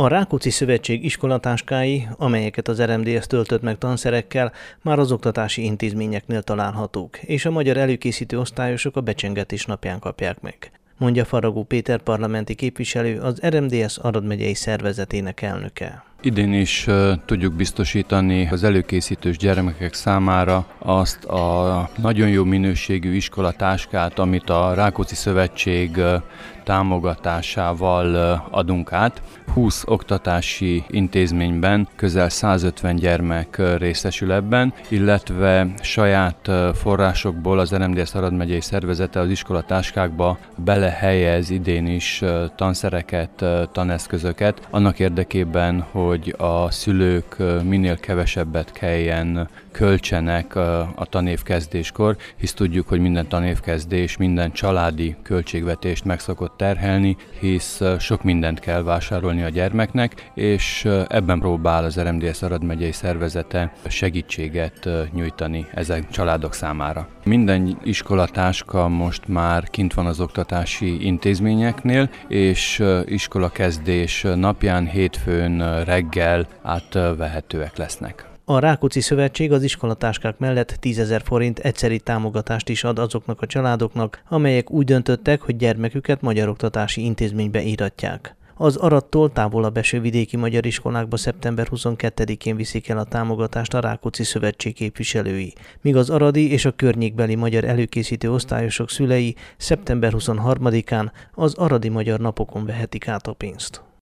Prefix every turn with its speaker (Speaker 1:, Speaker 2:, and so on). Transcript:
Speaker 1: A Rákóczi Szövetség iskolatáskái, amelyeket az RMDS töltött meg tanszerekkel, már az oktatási intézményeknél találhatók, és a magyar előkészítő osztályosok a becsengetés napján kapják meg mondja Faragó Péter parlamenti képviselő, az RMDS Arad megyei szervezetének elnöke.
Speaker 2: Idén is tudjuk biztosítani az előkészítős gyermekek számára azt a nagyon jó minőségű iskolatáskát, amit a Rákóczi Szövetség támogatásával adunk át. 20 oktatási intézményben közel 150 gyermek részesül ebben, illetve saját forrásokból az RMDS Arad megyei szervezete az iskolatáskákba belehelyez idén is tanszereket, taneszközöket, annak érdekében, hogy a szülők minél kevesebbet kelljen költsenek a tanévkezdéskor, hisz tudjuk, hogy minden tanévkezdés minden családi költségvetést meg szokott terhelni, hisz sok mindent kell vásárolni a gyermeknek, és ebben próbál az RMDS Arad megyei szervezete segítséget nyújtani ezen családok számára. Minden iskolatáska most már kint van az oktatási intézményeknél, és iskolakezdés napján, hétfőn, reggel átvehetőek lesznek.
Speaker 1: A Rákóczi Szövetség az iskolatáskák mellett 10 ezer forint egyszeri támogatást is ad azoknak a családoknak, amelyek úgy döntöttek, hogy gyermeküket magyar oktatási intézménybe íratják. Az Arattól távolabb eső vidéki magyar iskolákba szeptember 22-én viszik el a támogatást a Rákóczi Szövetség képviselői, míg az aradi és a környékbeli magyar előkészítő osztályosok szülei szeptember 23-án az aradi magyar napokon vehetik át a pénzt.